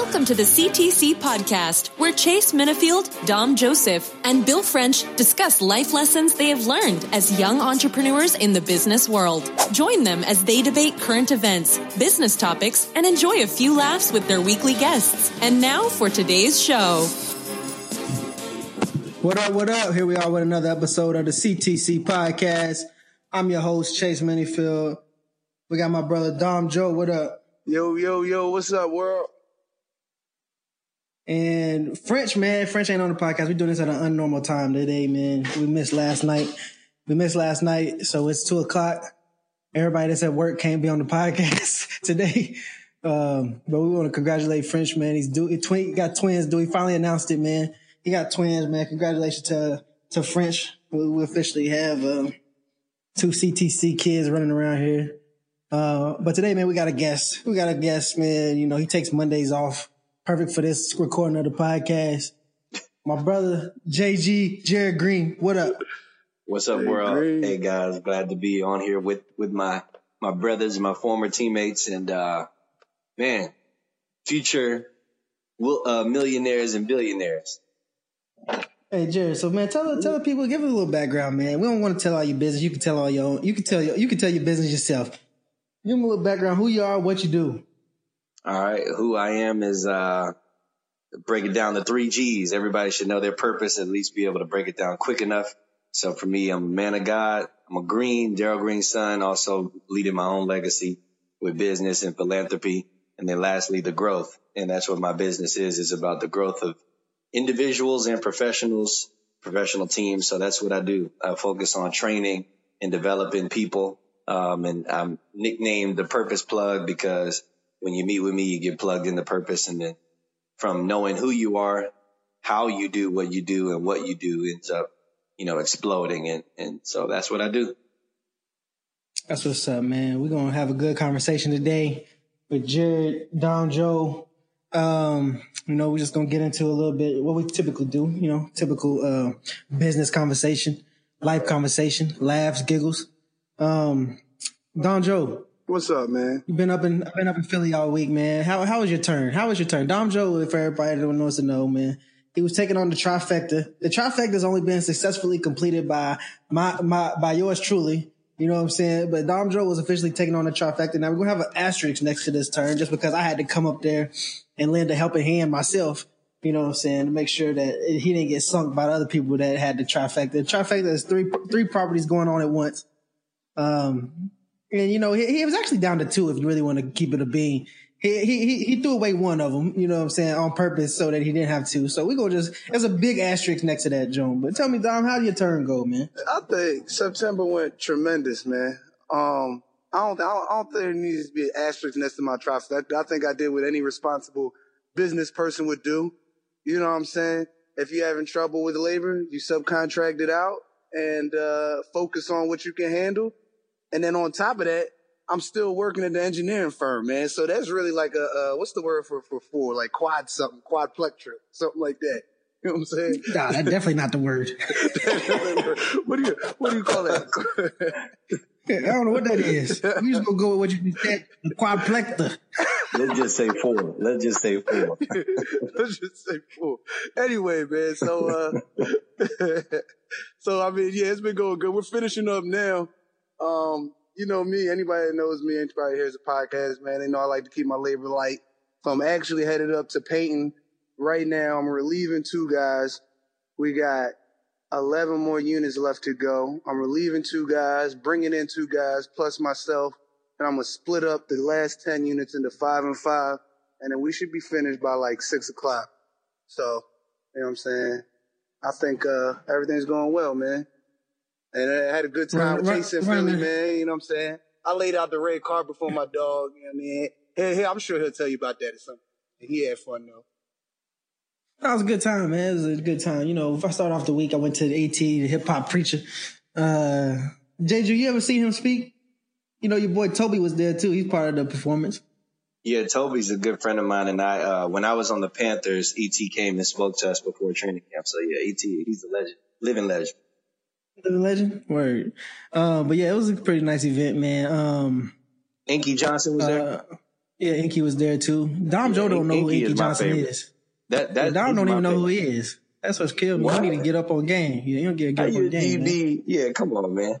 Welcome to the CTC podcast, where Chase Minifield, Dom Joseph, and Bill French discuss life lessons they have learned as young entrepreneurs in the business world. Join them as they debate current events, business topics, and enjoy a few laughs with their weekly guests. And now for today's show. What up, what up? Here we are with another episode of the CTC podcast. I'm your host, Chase Minifield. We got my brother Dom Joe. What up? Yo, yo, yo, what's up, world? And French, man, French ain't on the podcast. We're doing this at an unnormal time today, man. We missed last night. We missed last night, so it's two o'clock. Everybody that's at work can't be on the podcast today. Um, but we want to congratulate French, man. He's do twin, got twins. Do he finally announced it, man? He got twins, man. Congratulations to to French. We, we officially have um, two CTC kids running around here. Uh, but today, man, we got a guest. We got a guest, man. You know, he takes Mondays off. Perfect for this recording of the podcast. My brother, JG, Jared Green. What up? What's up, Hey, world? Green. Hey guys, glad to be on here with with my my brothers, my former teammates, and uh man, future will uh, millionaires and billionaires. Hey, Jared. So, man, tell tell the people, give us a little background, man. We don't want to tell all your business. You can tell all your own. You can tell your, you can tell your business yourself. Give them a little background, who you are, what you do. All right, who I am is uh break it down to three G's. Everybody should know their purpose, at least be able to break it down quick enough. So for me, I'm a man of God. I'm a Green, Darrell Green's son, also leading my own legacy with business and philanthropy. And then lastly, the growth. And that's what my business is, is about the growth of individuals and professionals, professional teams. So that's what I do. I focus on training and developing people. Um, and I'm nicknamed the purpose plug because when you meet with me, you get plugged into purpose. And then from knowing who you are, how you do what you do and what you do ends up, you know, exploding. And, and so that's what I do. That's what's up, man. We're gonna have a good conversation today with Jared, Dom Joe. Um, you know, we're just gonna get into a little bit what we typically do, you know, typical uh business conversation, life conversation, laughs, giggles. Um Dom Joe, What's up, man? you've been up in I've been up in Philly all week, man. How how was your turn? How was your turn? Dom Joe, if everybody that wants to know, man. He was taking on the trifecta. The trifecta has only been successfully completed by my my by yours truly. You know what I'm saying? But Dom Joe was officially taking on the trifecta. Now we're gonna have an asterisk next to this turn just because I had to come up there and lend a helping hand myself. You know what I'm saying? To make sure that he didn't get sunk by the other people that had the trifecta. The trifecta is three three properties going on at once. Um, and you know, he, he was actually down to two if you really want to keep it a bean. He, he, he, threw away one of them, you know what I'm saying, on purpose so that he didn't have two. So we go just, there's a big asterisk next to that, Joan. But tell me, Dom, how did your turn go, man? I think September went tremendous, man. Um, I don't, I don't, I don't think there needs to be an asterisk next to my trifecta. I, I think I did what any responsible business person would do. You know what I'm saying? If you're having trouble with labor, you subcontract it out and uh, focus on what you can handle. And then on top of that, I'm still working at the engineering firm, man. So that's really like a uh, what's the word for for four? Like quad something, quad quadplectra, something like that. You know what I'm saying? Nah, that's definitely not the word. what do you what do you call that? I don't know what that is. We just gonna go with what you said, the quadplecta. Let's just say four. Let's just say four. Let's just say four. Anyway, man. So, uh, so I mean, yeah, it's been going good. We're finishing up now. Um, you know me. Anybody that knows me, anybody hears a podcast, man, they know I like to keep my labor light. So I'm actually headed up to Peyton right now. I'm relieving two guys. We got 11 more units left to go. I'm relieving two guys, bringing in two guys plus myself, and I'm gonna split up the last 10 units into five and five, and then we should be finished by like six o'clock. So, you know what I'm saying? I think, uh, everything's going well, man. And I had a good time Right, right, chasing right, Philly, man. man. You know what I'm saying? I laid out the red carpet for my dog. You know what I mean? Hey, hey, I'm sure he'll tell you about that or something. He had fun though. That was a good time, man. It was a good time. You know, if I start off the week, I went to the ET, the hip hop preacher. Uh, JJ, you ever see him speak? You know, your boy Toby was there too. He's part of the performance. Yeah, Toby's a good friend of mine. And I, uh, when I was on the Panthers, ET came and spoke to us before training camp. So yeah, ET, he's a legend, living legend. The legend. Word. Um, but yeah, it was a pretty nice event, man. Um, Inky Johnson was there. uh, Yeah, Inky was there too. Dom Yeah, Joe don't know who Inky Inky is Johnson favorite. is. That that Dom don't my even know who he is. That's what's killed me. What? You need to get up on game. Yeah, you don't get How get up on game. DB? Yeah, come on, man.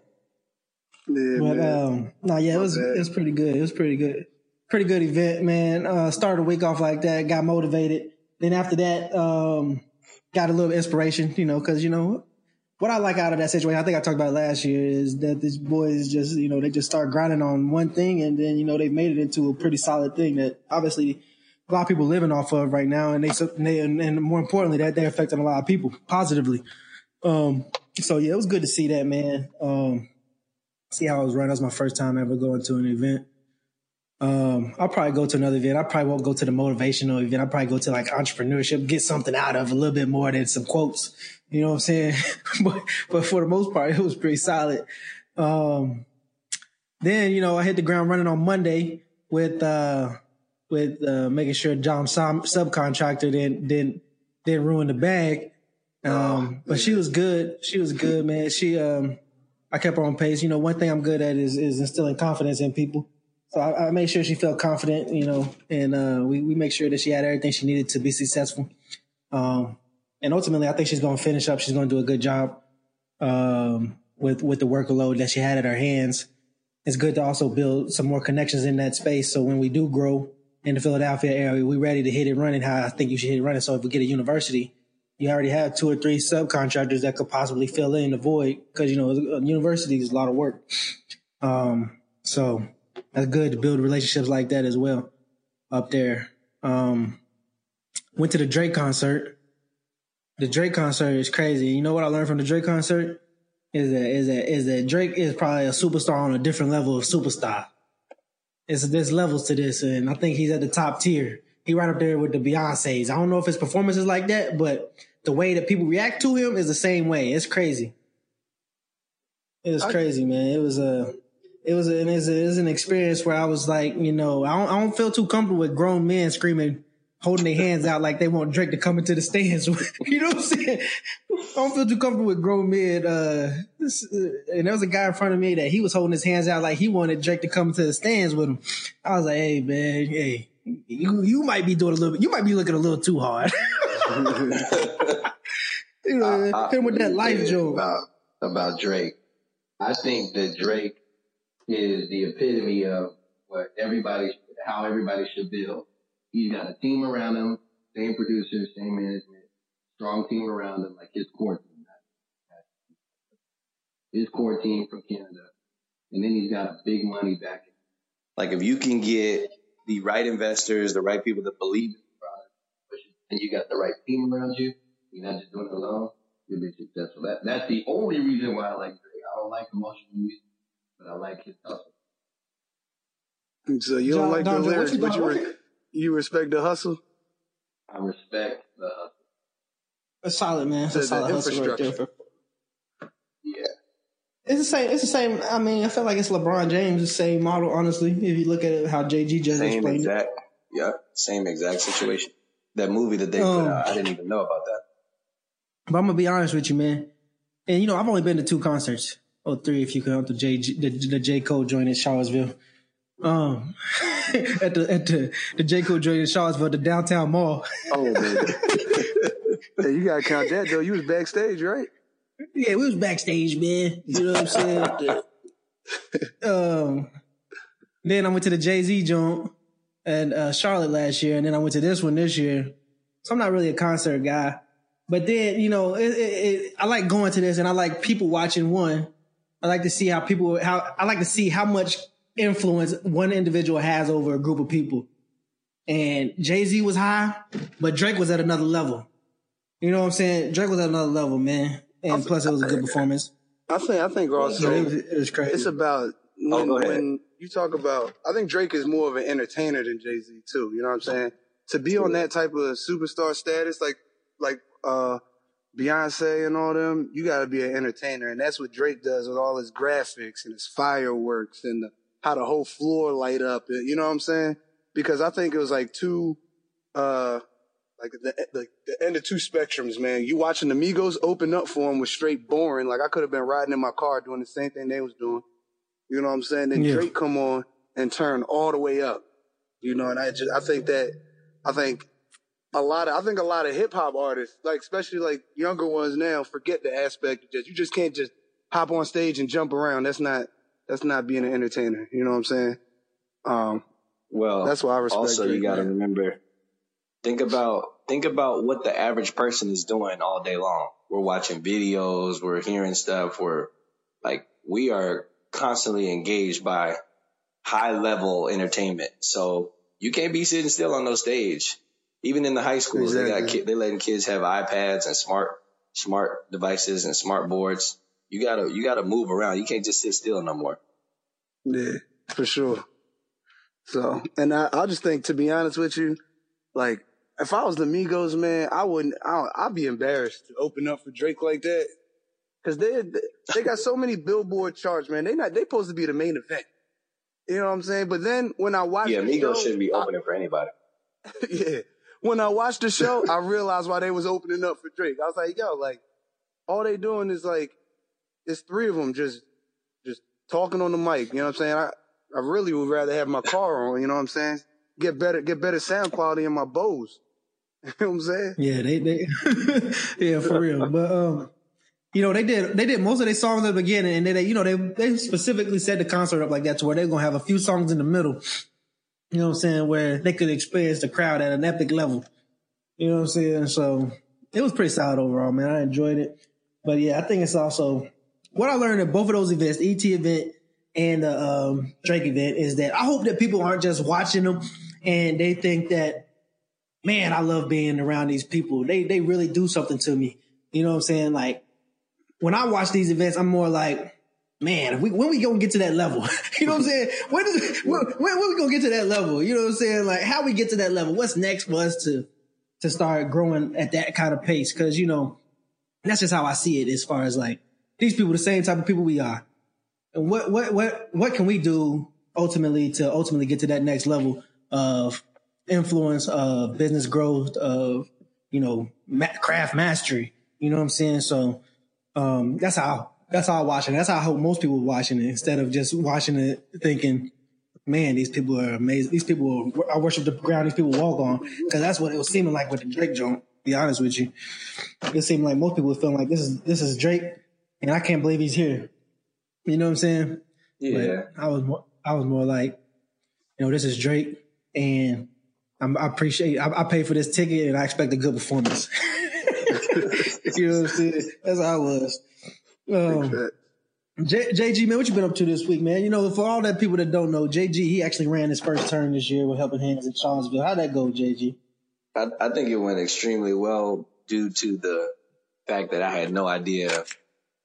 Yeah, But man. um, no, yeah, it was bad. it was pretty good. It was pretty good, pretty good event, man. Uh, started a week off like that, got motivated. Then after that, um, got a little inspiration, you know, because you know what I like out of that situation. I think I talked about last year is that these boys just you know they just start grinding on one thing, and then you know they made it into a pretty solid thing that obviously a lot of people living off of right now, and they, and, they, and more importantly that they're affecting a lot of people positively. Um, so yeah, it was good to see that, man. Um, see how it was run. That was my first time ever going to an event. Um, I'll probably go to another event. I probably won't go to the motivational event. I'll probably go to like entrepreneurship, get something out of a little bit more than some quotes. You know what I'm saying? but, but for the most part, it was pretty solid. Um, then, you know, I hit the ground running on Monday with, uh, with, uh, making sure John sub- subcontractor didn't, didn't, didn't ruin the bag. Um, but she was good. She was good, man. She, um, I kept her on pace. You know, one thing I'm good at is, is instilling confidence in people. So I, I made sure she felt confident, you know, and uh, we, we make sure that she had everything she needed to be successful. Um, and ultimately, I think she's going to finish up. She's going to do a good job um, with with the workload that she had at her hands. It's good to also build some more connections in that space. So when we do grow in the Philadelphia area, we're ready to hit it running how I think you should hit it running. So if we get a university, you already have two or three subcontractors that could possibly fill in the void because, you know, a university is a lot of work. Um, so that's good to build relationships like that as well up there. Um, went to the Drake concert. The Drake concert is crazy. You know what I learned from the Drake concert is that is that is that Drake is probably a superstar on a different level of superstar. It's there's levels to this, and I think he's at the top tier. He right up there with the Beyonces. I don't know if his performance is like that, but the way that people react to him is the same way. It's crazy. It was crazy, man. It was a, it was a, it was, a, it was an experience where I was like, you know, I don't, I don't feel too comfortable with grown men screaming, holding their hands out like they want Drake to come into the stands. you know what I'm saying? I don't feel too comfortable with grown men. Uh, this, uh, and there was a guy in front of me that he was holding his hands out like he wanted Drake to come into the stands with him. I was like, hey man, hey, you you might be doing a little bit. You might be looking a little too hard. you know, I- I- him with that life joke. about about Drake. I think that Drake is the epitome of what everybody, how everybody should build. He's got a team around him, same producers, same management, strong team around him, like his core team. His core team from Canada, and then he's got a big money backing. Like if you can get the right investors, the right people that believe in the product, and you got the right team around you, you're not just doing it alone, you'll be successful. That that's the only reason why I like Drake. I don't like emotional music, but I like his hustle. So you don't John- like Don the lyrics, but you re- you respect the hustle. I respect the hustle. That's solid, man. That's The- a solid hustle right there. infrastructure. Yeah. It's the same. It's the same. I mean, I feel like it's LeBron James, the same model. Honestly, if you look at it, how JG just same explained it. exact, yep, same exact situation. That movie that they Um, put out, I didn't even know about that. But I'm gonna be honest with you, man. And you know, I've only been to two concerts, or three if you count the J the, the J Cole joint in Charlottesville. Um, at the at the the J Cole joint in Charlottesville, the downtown mall. Oh man, hey, you gotta count that though. You was backstage, right? Yeah, we was backstage, man. You know what I'm saying? um, then I went to the Jay Z joint and uh, Charlotte last year, and then I went to this one this year. So I'm not really a concert guy, but then you know, it, it, it, I like going to this, and I like people watching one. I like to see how people how I like to see how much influence one individual has over a group of people. And Jay Z was high, but Drake was at another level. You know what I'm saying? Drake was at another level, man. And plus, it was a good performance. I think I think So also it was, it was crazy. it's about when, Oh, when you talk about. I think Drake is more of an entertainer than Jay Z too. You know what I'm saying? To be on that type of superstar status, like like uh Beyonce and all them, you got to be an entertainer, and that's what Drake does with all his graphics and his fireworks and the, how the whole floor light up. You know what I'm saying? Because I think it was like two. uh like the, the the end of two spectrums, man. You watching the Migos open up for him was straight boring. Like I could have been riding in my car doing the same thing they was doing. You know what I'm saying? Then Yeah. Drake come on and turn all the way up. You know, and I just I think that I think a lot of I think a lot of hip hop artists, like especially like younger ones now, forget the aspect of just you just can't just hop on stage and jump around. That's not that's not being an entertainer. You know what I'm saying? Um, well, that's why I respect. Also, Drake, you got to remember, think about think about what the average person is doing all day long. We're watching videos, we're hearing stuff, we're like we are constantly engaged by high level entertainment. So you can't be sitting still on no stage. Even in the high schools, they got Exactly. they letting kids have iPads and smart smart devices and smart boards. You gotta you gotta move around. You can't just sit still no more. Yeah, for sure. So, and I, I just think, to be honest with you, like if I was the Migos, man, I wouldn't. I, I'd be embarrassed to open up for Drake like that, because they they got so many Billboard charts, man. They not they supposed to be the main event. You know what I'm saying? But then when I watch, Yeah, Migos show, shouldn't be opening for anybody. yeah. When I watched the show, I realized why they was opening up for Drake. I was like, yo, like, all they doing is like, it's three of them just, just talking on the mic. You know what I'm saying? I, I really would rather have my car on. You know what I'm saying? Get better, get better sound quality in my Bose. You know what I'm saying? Yeah, they they yeah for real. But um, you know they did they did most of their songs at the beginning, and then they you know they they specifically set the concert up like that to where they're gonna have a few songs in the middle. You know what I'm saying? Where they could experience the crowd at an epic level. You know what I'm saying? So it was pretty solid overall, man. I enjoyed it. But yeah, I think it's also what I learned at both of those events, ET event and the um, Drake event, is that I hope that people aren't just watching them and they think that man, I love being around these people. They they really do something to me. You know what I'm saying? Like when I watch these events, I'm more like, man, we, when we gonna get to that level? you know what I'm saying? When is when, when when we gonna get to that level? You know what I'm saying? Like how we get to that level? What's next for us to to start growing at that kind of pace? Because you know that's just how I see it. As far as like these people, the same type of people we are, and what what what what can we do ultimately to ultimately get to that next level of influence, of business growth, of you know craft mastery. You know what I'm saying? So um, that's how that's how I watch it. That's how I hope most people are watching it instead of just watching it thinking, "Man, these people are amazing. These people are, I worship the ground these people walk on." Because that's what it was seeming like with the Drake joint. to Be honest with you, it seemed like most people were feeling like this is this is Drake, and I can't believe he's here. You know what I'm saying? Yeah. But I was more, I was more like, you know, this is Drake, and I'm, I appreciate. I, I paid for this ticket, and I expect a good performance. you know what I'm saying? That's how I was. Um, J, JG, man, what you been up to this week, man? You know, for all that people that don't know, JG, he actually ran his first term this year with Helping Hands in Charlottesville. How'd that go, JG? I, I think it went extremely well due to the fact that I had no idea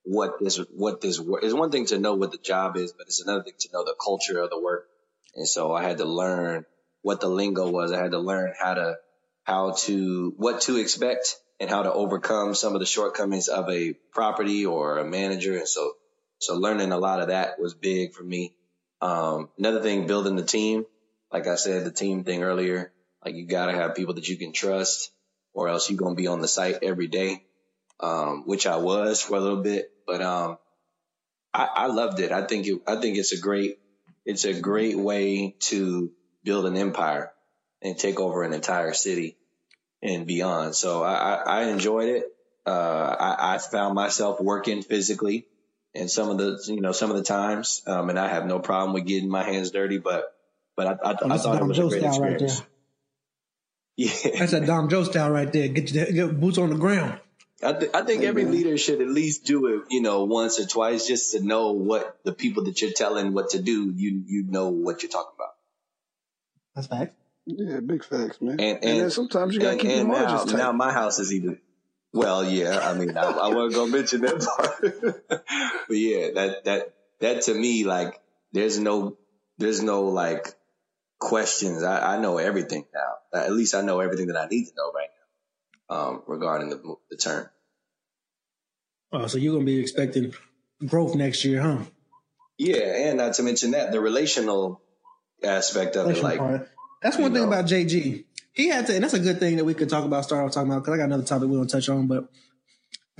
what this what this work. It's one thing to know what the job is, but it's another thing to know the culture of the work. And so I had to learn what the lingo was. I had to learn how to how to what to expect and how to overcome some of the shortcomings of a property or a manager. And so so learning a lot of that was big for me. Um, another thing, building the team. Like I said, the team thing earlier. Like you gotta have people that you can trust or else you're going to be on the site every day. Um, which I was for a little bit, but, um, I, I loved it. I think it, I think it's a great, it's a great way to build an empire and take over an entire city and beyond. So I, I, I enjoyed it. Uh, I, I found myself working physically and some of the, you know, some of the times. Um, and I have no problem with getting my hands dirty, but, but I, I, Oh, I thought it Dom was a Joe great style right experience. there. Yeah. That's that Dom Joe style right there. Get, your, get boots on the ground. I, th- I think every leader should at least do it, you know, once or twice just to know what the people that you're telling what to do, you, you know what you're talking about. That's fact. Yeah, big facts, man. And, And, and, sometimes you gotta and, keep your and now, margins tight. now my house is even, well, yeah, I mean, I, I wasn't going to mention that part, but yeah, that, that, that to me, like, there's no, there's no like questions. I, I know everything now. At least I know everything that I need to know right now, um, regarding the, the term. Oh, so you're gonna be expecting growth next year, huh? Yeah, and not to mention that the relational aspect of it, like part. That's one you thing know. about JG. He had to, and that's a good thing that we could talk about, start off talking about, because I got another topic we want to touch on. But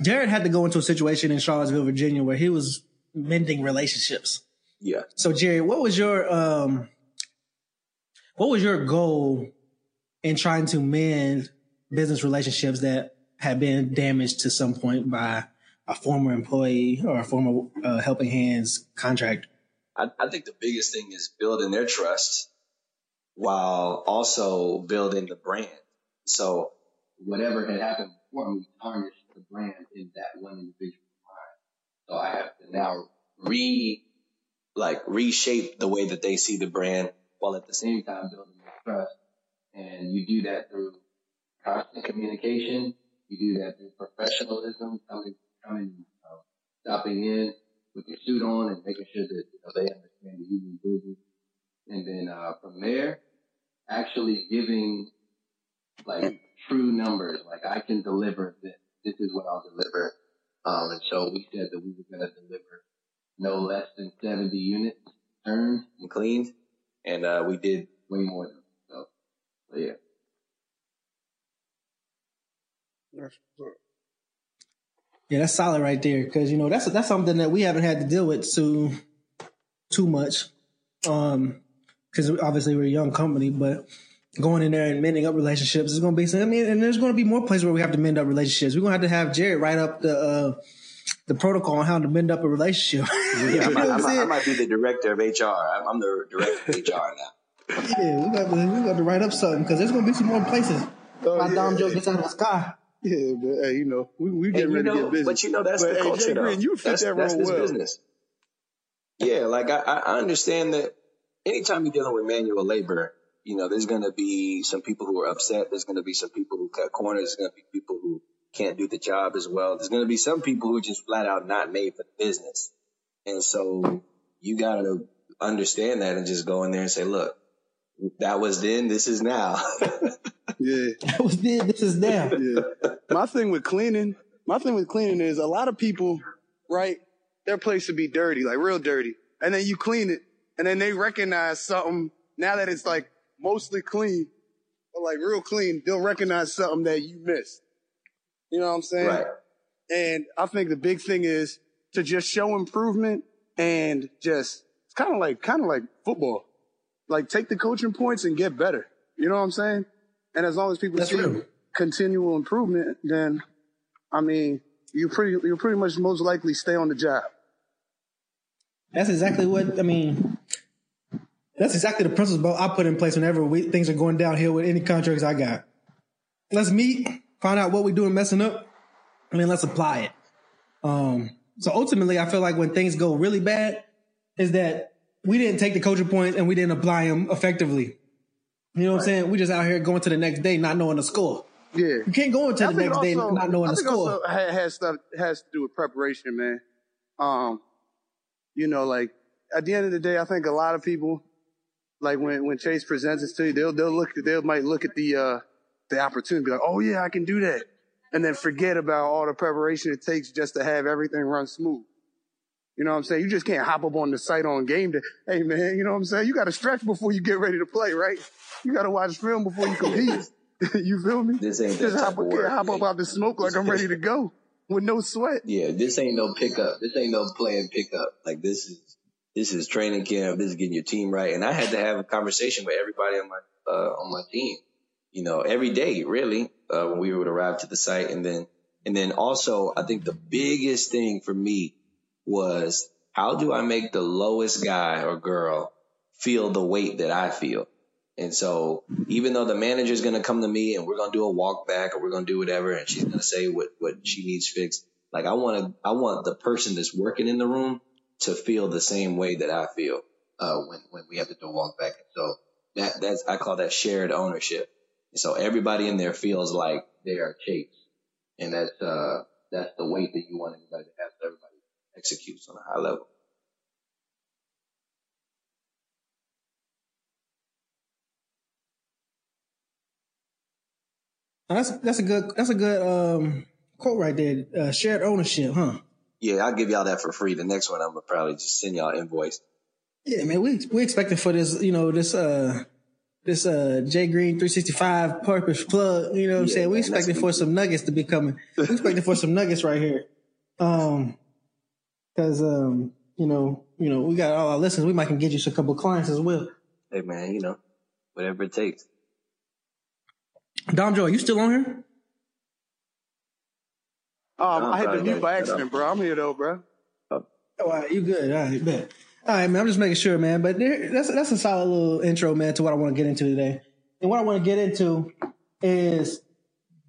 Jared had to go into a situation in Charlottesville, Virginia, where he was mending relationships. yeah, So, Jerry, what was your um, what was your goal in trying to mend business relationships that had been damaged to some point by a former employee or a former uh, helping hands contractor? I, I think the biggest thing is building their trust while also building the brand. So whatever had happened before me tarnished the brand in that one individual mind. So I have to now re like reshape the way that they see the brand while at the same time building trust. And you do that through constant communication. You do that through professionalism, coming, coming, uh, stopping in with your suit on and making sure that you know, they understand you business. And then uh, from there, actually giving like true numbers. Like I can deliver this. This is what I'll deliver. Um, and so we said that we were going to deliver no less than 70 units turned and cleaned. And, uh, we did way more than so. so yeah. Yeah, that's solid right there. Cause you know, that's, that's something that we haven't had to deal with too, too much. Um, cause obviously we're a young company, but going in there and mending up relationships is going to be, I mean, and there's going to be more places where we have to mend up relationships. We're going to have to have Jared write up the, uh, the protocol on how to mend up a relationship. Yeah, I, might, I, might, I, might, be the director of HR. I'm, I'm the director of HR now. Yeah, we got to, we got to write up something because there's going to be some more places. Oh, My yeah. Dom Joe gets out of the sky. Yeah, but hey, you know, we we getting ready know, to get busy. But you know, that's but, the hey, culture. Jay Green, you fit that's, that that's this well. business. Yeah, like I, I understand that anytime you're dealing with manual labor, you know, there's going to be some people who are upset. There's going to be some people who cut corners. There's going to be people who can't do the job as well. There's going to be some people who are just flat out not made for the business. And so you got to understand that and just go in there and say, look, that was then, this is now. yeah. That was then, this is now. yeah. My thing with cleaning, my thing with cleaning is a lot of people, right? Their place to be dirty, like real dirty. And then you clean it and then they recognize something now that it's like mostly clean, but like real clean, they'll recognize something that you missed. You know what I'm saying? Right. And I think the big thing is to just show improvement and just, it's kind of like, kind of like football. Like take the coaching points and get better. You know what I'm saying? And as long as people That's see true. continual improvement, then I mean, you pretty, you're pretty much most likely stay on the job. That's exactly what I mean. That's exactly the principle I put in place whenever we, things are going downhill with any contracts I got. Let's meet, find out what we're doing messing up, and then let's apply it. Um, so ultimately, I feel like when things go really bad, is that we didn't take the coaching points and we didn't apply them effectively. You know what right. I'm saying? We just out here going to the next day not knowing the score. Yeah, you can't go into the next also, day not knowing the score. Also has stuff has to do with preparation, man. Um, you know, like at the end of the day, I think a lot of people like when, when Chase presents it to you, they'll, they'll look, they might look at the, uh, the opportunity, be like, oh yeah, I can do that. And then forget about all the preparation it takes just to have everything run smooth. You know what I'm saying? You just can't hop up on the site on game day. Hey man, you know what I'm saying? You got to stretch before you get ready to play, right? You got to watch film before you compete. you feel me? This ain't just hop, up, hop up out the smoke like I'm ready to go with no sweat. Yeah, this ain't no pickup. This ain't no playing pickup. Like this is this is training camp. This is getting your team right. And I had to have a conversation with everybody on my, uh, on my team, you know, every day, really, uh, when we would arrive to the site. And then, and then also I think the biggest thing for me was how do I make the lowest guy or girl feel the weight that I feel? And so even though the manager is going to come to me and we're going to do a walk back or we're going to do whatever, and she's going to say what, what she needs fixed, like I want to, I want the person that's working in the room to feel the same way that I feel uh, when when we have to do a walk back. So that that's I call that shared ownership. So everybody in there feels like they are Chase, and that's uh that's the weight that you want everybody to have. So everybody executes on a high level. That's that's a good that's a good um, quote right there. Uh, shared ownership, huh? Yeah, I'll give y'all that for free. The next one, I'm gonna probably just send y'all invoice. Yeah, man, we we expecting for this, you know, this uh this uh Jay Green 365 purpose plug. You know what I'm yeah, saying? We expecting for some nuggets to be coming. We expecting for some nuggets right here. Um, because um, you know, you know, we got all our listeners. We might can get you a couple clients as well. Hey man, you know, whatever it takes. Dom Joe, are you still on here? Um, I'm I had sorry, to mute by accident, bro. I'm here though, bro. Oh, all right, you good? All right, bet. All right, man. I'm just making sure, man. But there, that's that's a solid little intro, man, to what I want to get into today. And what I want to get into is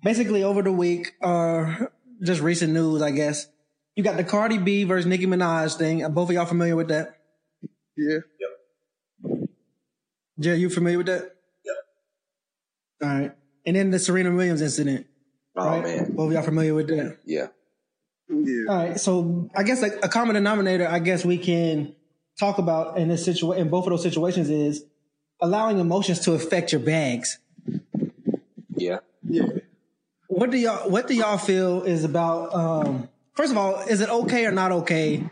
basically over the week, uh, just recent news, I guess. You got the Cardi B versus Nicki Minaj thing. Are both of y'all familiar with that? Yeah. Jerry, you familiar with that? Yep. All right. And then the Serena Williams incident. Oh right? man, Both of y'all familiar with that? yeah. Yeah. All right. So I guess like a common denominator, I guess we can talk about in this situation, in both of those situations is allowing emotions to affect your bags. Yeah. Yeah. What do y'all, what do y'all feel is about, um, first of all, is it okay or not okay?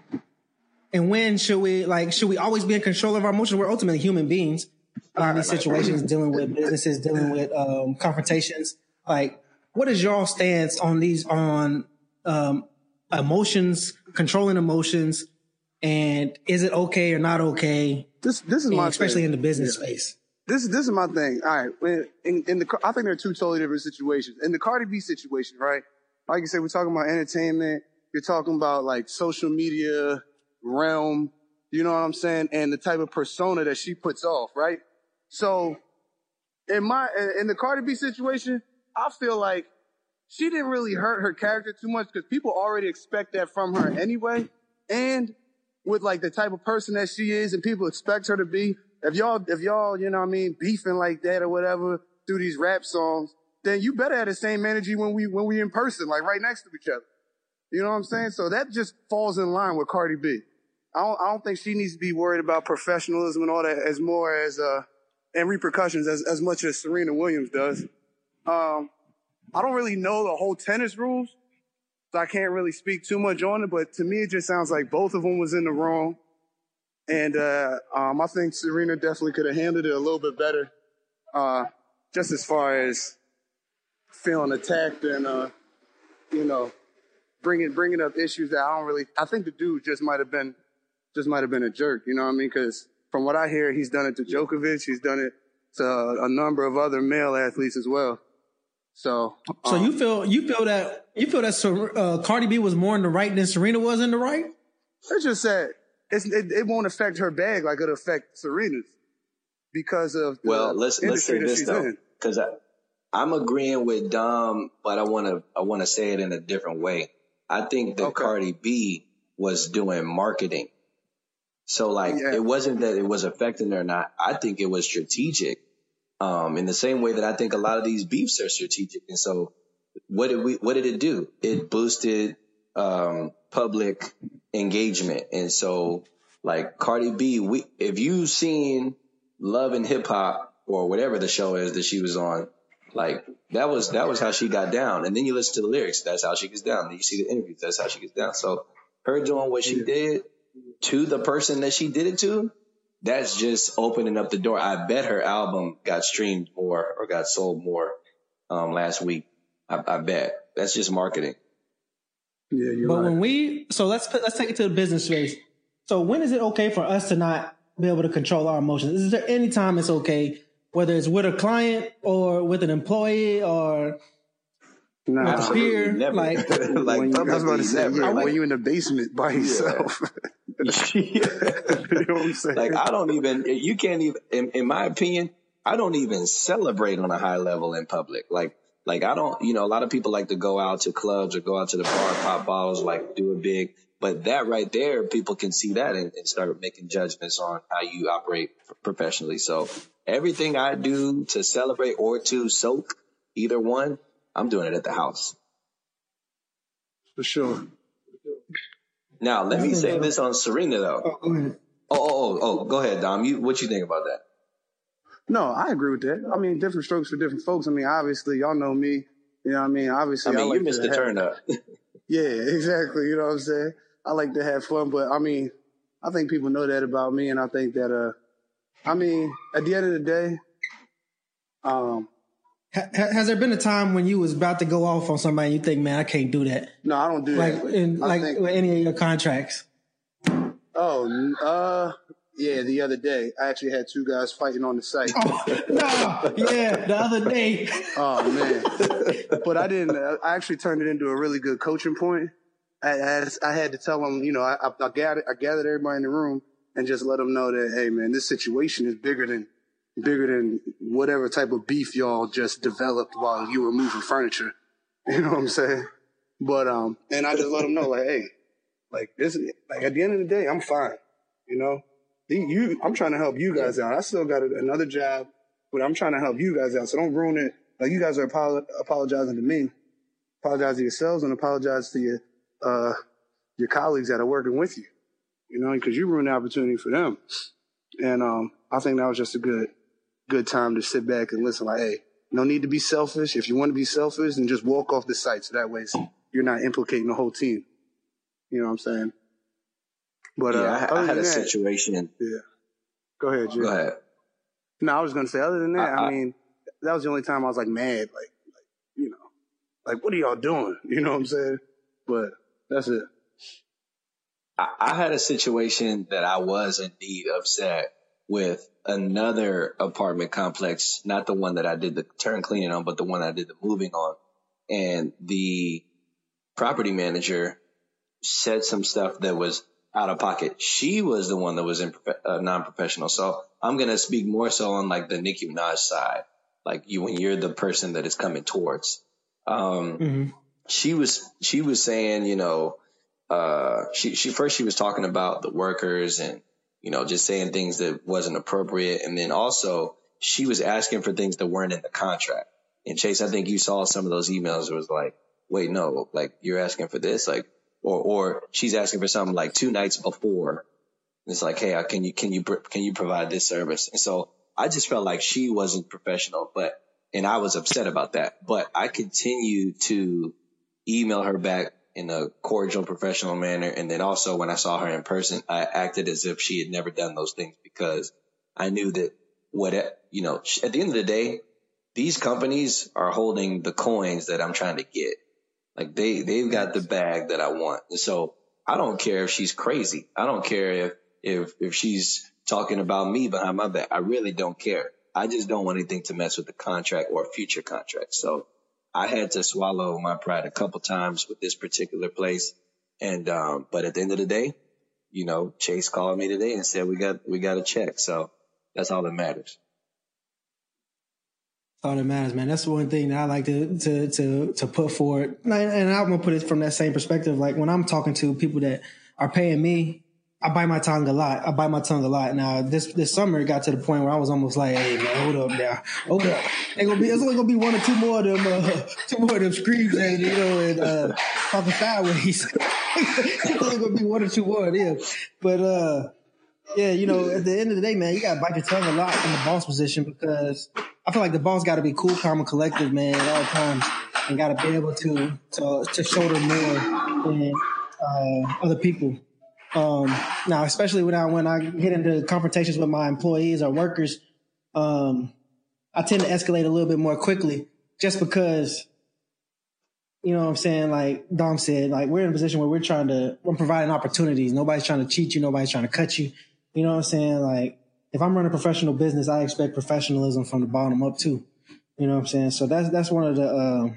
And when should we, like, should we always be in control of our emotions? We're ultimately human beings in these situations, dealing with businesses, dealing with, um, confrontations. Like, what is y'all stance on these, on, um, emotions, controlling emotions, and is it okay or not okay, This this is my especially thing. in the business space? this this is my thing. All right, in, in the I think there are two totally different situations. In the Cardi B situation, right? Like you said, we're talking about entertainment. You're talking about like social media realm. You know what I'm saying? And the type of persona that she puts off, right? So, in my in the Cardi B situation, I feel like she didn't really hurt her character too much because people already expect that from her anyway. And with like the type of person that she is and people expect her to be, if y'all, if y'all, you know what I mean, beefing like that or whatever through these rap songs, then you better have the same energy when we, when we in person, like right next to each other. You know what I'm saying? So that just falls in line with Cardi B. I don't, I don't think she needs to be worried about professionalism and all that as more as, uh, and repercussions as, as much as Serena Williams does. Um, I don't really know the whole tennis rules, so I can't really speak too much on it. But to me, it just sounds like both of them was in the wrong, and uh, um, I think Serena definitely could have handled it a little bit better, uh, just as far as feeling attacked and uh, you know bringing bringing up issues that I don't really. I think the dude just might have been just might have been a jerk. You know what I mean? Because from what I hear, he's done it to Djokovic. He's done it to a number of other male athletes as well. So, So um, you feel you feel that you feel that Ser- uh, Cardi B was more in the right than Serena was in the right? It's just that it's, it, it won't affect her bag like it'll affect Serena's because of the Well, let's let's say this though, because I'm agreeing with Dom, but I want to I want to say it in a different way. I think that Okay. Cardi B was doing marketing, so like Yeah. it wasn't that it was affecting her or not. I think it was strategic. Um, in the same way that I think a lot of these beefs are strategic, and so what did we what did it do? It boosted um, public engagement, and so like Cardi B, we if you've seen Love and Hip Hop or whatever the show is that she was on, like that was that was how she got down. And then you listen to the lyrics, that's how she gets down. Then you see the interviews, that's how she gets down. So her doing what she did to the person that she did it to, that's just opening up the door. I bet her album got streamed more or got sold more um, last week. I, I bet that's just marketing. Yeah, you're But right. when we so let's put- let's take it to the business space. So when is it okay for us to not be able to control our emotions? Is there any time it's okay, whether it's with a client or with an employee or Nah, with a Absolutely peer? never. Like like when you, I was about to say, yeah, never. when you in the basement by yourself. you know what I'm saying? like I don't even you can't even in, in my opinion I don't even celebrate on a high level in public like like I don't you know a lot of people like to go out to clubs or go out to the bar pop bottles like do a big but that right there people can see that and, and start making judgments on how you operate professionally so everything I do to celebrate or to soak either one I'm doing it at the house For sure. now let me say this on Serena though Oh, go ahead. oh oh oh, oh go ahead Dom you what you think about that No, I agree with that. I mean, different strokes for different folks. I mean, obviously, y'all know me. You know what I mean? Obviously, I mean like you missed to the have- turn up Yeah, exactly. You know what I'm saying? I like to have fun, but I mean, I think people know that about me, and I think that, uh, I mean, at the end of the day, um, Ha- ha- has there been a time when you was about to go off on somebody and you think, man, I can't do that? no, I don't do Like that. in I like think- with any of your contracts? Oh, uh, Yeah, the other day I actually had two guys fighting on the site. Oh, no, yeah, the other day. Oh man, but I didn't. I actually turned it into a really good coaching point. I, I, I had to tell them, you know, I, I gathered, I gathered everybody in the room and just let them know that, hey man, this situation is bigger than, bigger than whatever type of beef y'all just developed while you were moving furniture. You know what I'm saying? But um, and I just let them know, like, hey, like this, like at the end of the day, I'm fine. You know, you, I'm trying to help you guys out. I still got another job, but I'm trying to help you guys out. So don't ruin it. Like you guys are apologizing to me. Apologize to yourselves and apologize to your uh, your colleagues that are working with you. You know, because you ruined the opportunity for them. And um, I think that was just a good good time to sit back and listen. Like, hey, no need to be selfish. If you want to be selfish, then just walk off the site. So that way you're not implicating the whole team. You know what I'm saying? But yeah, uh, I, I had a that, situation. Yeah. Go ahead, Jim. Go ahead. No, I was going to say, other than that, I, I, mean, that was the only time I was like mad. Like, like, you know, like, what are y'all doing? You know what I'm saying? But that's it. I, I had a situation that I was indeed upset with another apartment complex, not the one that I did the turn cleaning on, but the one I did the moving on. And the property manager said some stuff that was out of pocket. She was the one that was in, uh, non-professional. So I'm going to speak more so on like the Nicki Minaj side, like you, when you're the person that is coming towards. Um, mm-hmm. she was, she was saying, you know, uh, she, she first, she was talking about the workers and, you know, just saying things that wasn't appropriate. And then also she was asking for things that weren't in the contract. And Chase, I think you saw some of those emails. It was like, wait, no, like you're asking for this, like, or, or she's asking for something like two nights before. It's like, hey, uh, can you, can you, can you provide this service? And so I just felt like she wasn't professional, but, and I was upset about that, but I continued to email her back in a cordial, professional manner. And then also when I saw her in person, I acted as if she had never done those things because I knew that what, you know, at the end of the day, these companies are holding the coins that I'm trying to get. Like they, they've got the bag that I want. And so I don't care if she's crazy. I don't care if, if, if she's talking about me behind my back. I really don't care. I just don't want anything to mess with the contract or future contract. So I had to swallow my pride a couple times with this particular place. And, um, but at the end of the day, you know, Chase called me today and said, we got, we got a check. So that's all that matters. all that matters, man. That's one thing that I like to, to, to, to put forward. And I'm going to put it from that same perspective. Like when I'm talking to people that are paying me I bite my tongue a lot. I bite my tongue a lot. Now this this summer it got to the point where I was almost like, "Hey man, hold up now, hold up." Ain't gonna be. It's only gonna be one or two more of them, uh, two more of them screams, and you know, and uh, talking sideways. it's only gonna be one or two more of them. But uh, yeah, you know, at the end of the day, man, you gotta bite your tongue a lot in the boss position because I feel like the boss got to be cool, calm, and collective, man, at all times, and got to be able to to to shoulder more than uh, other people. Um, now, especially when I when I get into confrontations with my employees or workers, um, I tend to escalate a little bit more quickly, just because, you know, what I'm saying, like Dom said, like we're in a position where we're trying to we're providing opportunities. Nobody's trying to cheat you. Nobody's trying to cut you. You know what I'm saying? Like if I'm running a professional business, I expect professionalism from the bottom up too. You know what I'm saying? So that's that's one of the uh,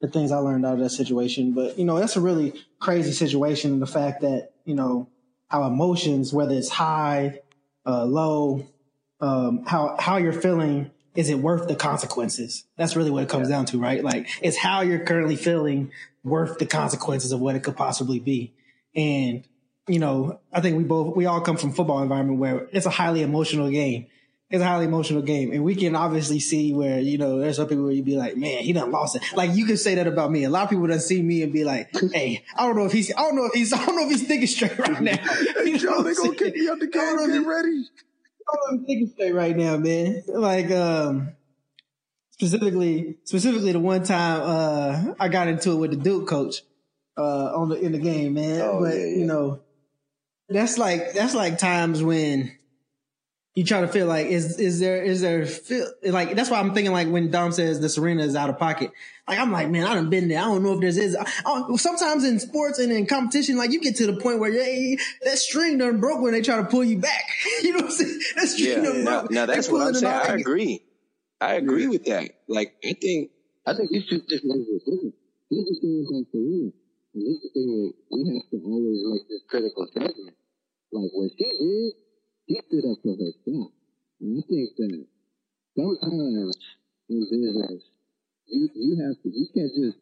the things I learned out of that situation. But you know, that's a really crazy situation. The fact that you know how emotions, whether it's high, uh, low, um, how how you're feeling, is it worth the consequences? That's really what it comes yeah. down to, right? Like, is how you're currently feeling worth the consequences of what it could possibly be? And you know, I think we both we all come from football environment where it's a highly emotional game it's a highly emotional game. And we can obviously see where, you know, there's some people where you'd be like, man, he done lost it. Like you can say that about me. A lot of people done see me and be like, hey, I don't know if he's, I don't know if he's, I don't know if he's thinking straight right now. hey, Joe, they gonna kick me out the game. Get ready. I don't know if I'm thinking straight right now, man. Like, um, specifically, specifically the one time, uh, I got into it with the Duke coach, uh, on the, in the game, man. Oh, but, yeah, yeah. you know, that's like, that's like times when, you try to feel like is is there is there feel like that's why I'm thinking like when Dom says the Serena is out of pocket. Like I'm like, man, I done been there. I don't know if there's is. Sometimes in sports and in competition, like you get to the point where hey, that string done broke when they try to pull you back. you know what I'm saying? That string Yeah, done now, broke. now that's what I'm saying. I agree. I agree with that. Like, I think I think these two different levels. Listen, here's the thing about Serena. And here's the thing that we have to always make this critical judgment. Like what she did, she stood up for herself. And I think that sometimes in business, you you have to you can't just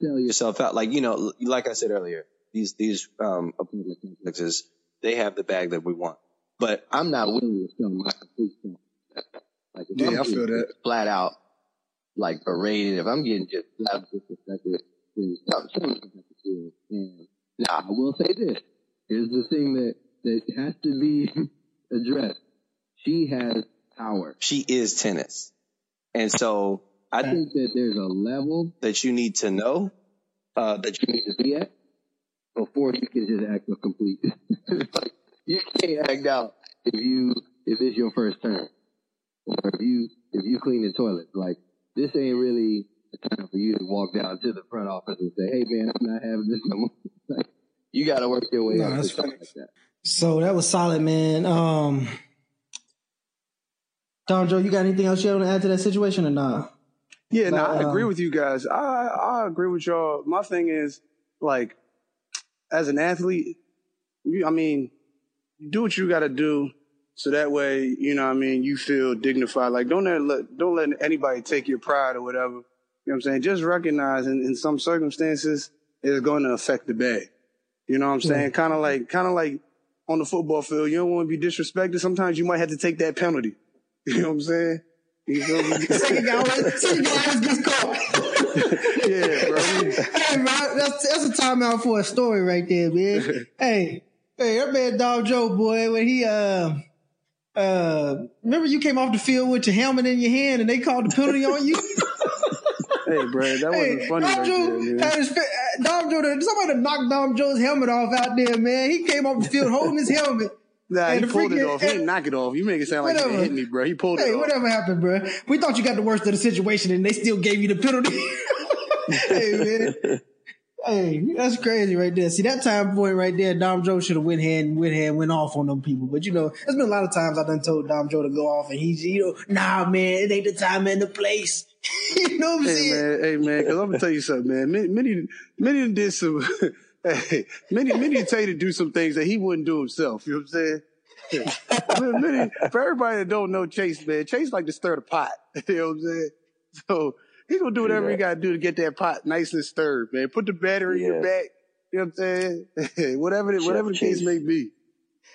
sell yourself yourself out. Like, you know, like I said earlier, these, these, um, complexes, they have the bag that we want. But I'm not willing to sell my complete stuff. Like Yeah, I'm I feel that. flat out like berated, if I'm getting just flat disrespected, then some- gonna have to do. And now I will say this. Here's the thing that, that has to be addressed. She has power. she is tennis. And so I I think think that there's a level that you need to know, uh, that you need to be at before you can just act a complete. like you can't act out if you if it's your first turn, or if you if you clean the toilet. Like this ain't really a time for you to walk down to the front office and say, "Hey man, I'm not having this no more." like, you got to work your way No, up that's funny. like that. So that was solid, man. Um, Dom Joe, you got anything else you want to add to that situation or not? Yeah, no, I agree um, with you guys. I I agree with y'all. My thing is like, as an athlete, you, I mean, do what you got to do, so that way, you know, what I mean, you feel dignified. Like, don't let don't let anybody take your pride or whatever. You know what I'm saying? Just recognize in, in some circumstances it's going to affect the bag. You know what I'm saying? Kind of like, kind of like on the football field. You don't want to be disrespected. Sometimes you might have to take that penalty. You know what I'm saying? You feel me? Second guy, second guy always gets caught. yeah, bro. hey, man, that's, that's a timeout for a story right there, man. hey, hey, that man Dom Joe, boy, when he, uh, uh, remember you came off the field with your helmet in your hand and they called the penalty on you? Hey, bro, that wasn't hey, funny Dom right Joe there, had his, uh, Dom Joe, somebody knocked Dom Joe's helmet off out there, man. He came off the field holding his helmet. Nah, And he pulled it off. He didn't knock it off. You make it sound like he didn't hit me, bro. He pulled Hey, it off. whatever happened, bro? We thought you got the worst of the situation and they still gave you the penalty. hey, man. Hey, that's crazy right there. See that time point right there, Dom Joe should have went ahead and went ahead went off on them people. But you know, there's been a lot of times I done told Dom Joe to go off and he's, you know, nah, man, it ain't the time and the place. you know what I'm Hey saying? man, hey man, because I'm gonna tell you something, man. Many, many, many did some. hey, many, many tell you to do some things that he wouldn't do himself. You know what I'm saying? many, for everybody that don't know Chase, man, Chase like to stir the pot. You know what I'm saying? So he gonna do whatever he gotta do to get that pot nice and stirred, man. Put the battery in your back. You know what I'm saying? whatever, the, whatever the case may be.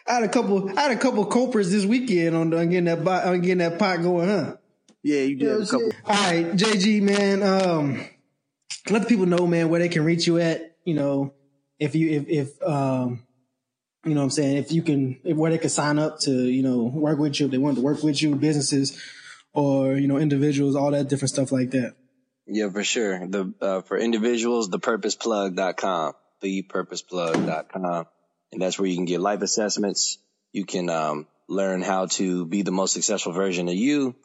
I had a couple, I had a couple copers this weekend on, on getting that, bo- on getting that pot going, huh? Yeah, you did You know a couple. All right, JG, man. Um, let the people know, man, where they can reach you at. You know, if you if if um, you know, what I'm saying if you can, if, where they can sign up to, you know, work with you if they want to work with you, businesses or you know, individuals, all that different stuff like that. Yeah, for sure. The uh, for individuals, thepurposeplug.com, thepurposeplug.com, and that's where you can get life assessments. You can um, learn how to be the most successful version of you,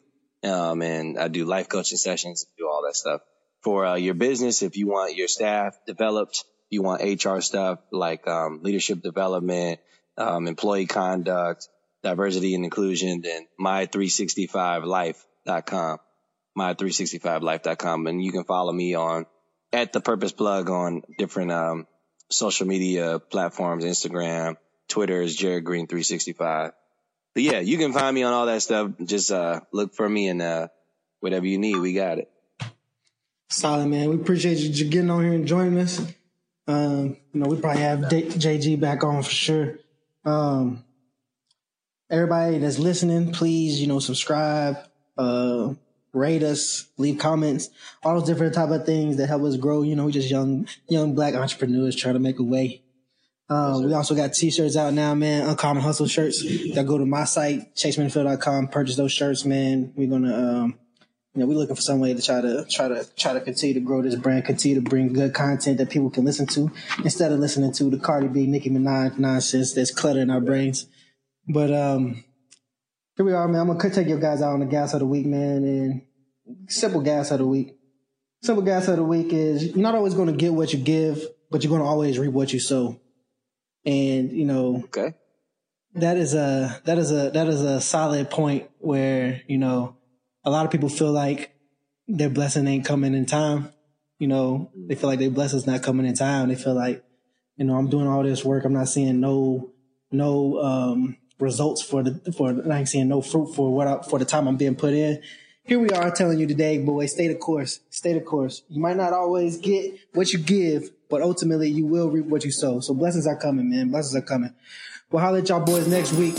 um, and I do life coaching sessions, do all that stuff for uh, your business. If you want your staff developed, you want HR stuff like um, leadership development, um, employee conduct, diversity and inclusion, then my365life.com my365life.com. And you can follow me on at the purpose plug on different, um, social media platforms, Instagram, Twitter is Jared Green 365. But yeah, you can find me on all that stuff. Just, uh, look for me and, uh, whatever you need, we got it. Solid, man. We appreciate you getting on here and joining us. Um, you know, we probably have D- JG back on for sure. Um, everybody that's listening, please, you know, subscribe, uh, rate us, leave comments, all those different type of things that help us grow. You know, we just young, young black entrepreneurs trying to make a way. Um, we also got t-shirts out now, man. Uncommon Hustle shirts that go to my site, chasemanfield.com. Purchase those shirts, man. We're going to, um, you know, we're looking for some way to try to try to try to continue to grow this brand, continue to bring good content that people can listen to instead of listening to the Cardi B, Nicki Minaj nonsense that's cluttering our brains. But um, Here we are, man. I'm gonna take your guys out on the gas of the week, man. And simple gas of the week. Simple gas of the week is you're not always gonna get what you give, but you're gonna always reap what you sow. And you know, Okay. that is a that is a that is a solid point where you know a lot of people feel like their blessing ain't coming in time. You know, they feel like their blessing's not coming in time. They feel like, you know, I'm doing all this work, I'm not seeing no no um results for the for I ain't seeing no fruit for what I, for the time I'm being put in. Here we are telling you today, boy, stay the course. Stay the course. You might not always get what you give, but ultimately you will reap what you sow. So blessings are coming, man. Blessings are coming. We'll holler at y'all boys next week.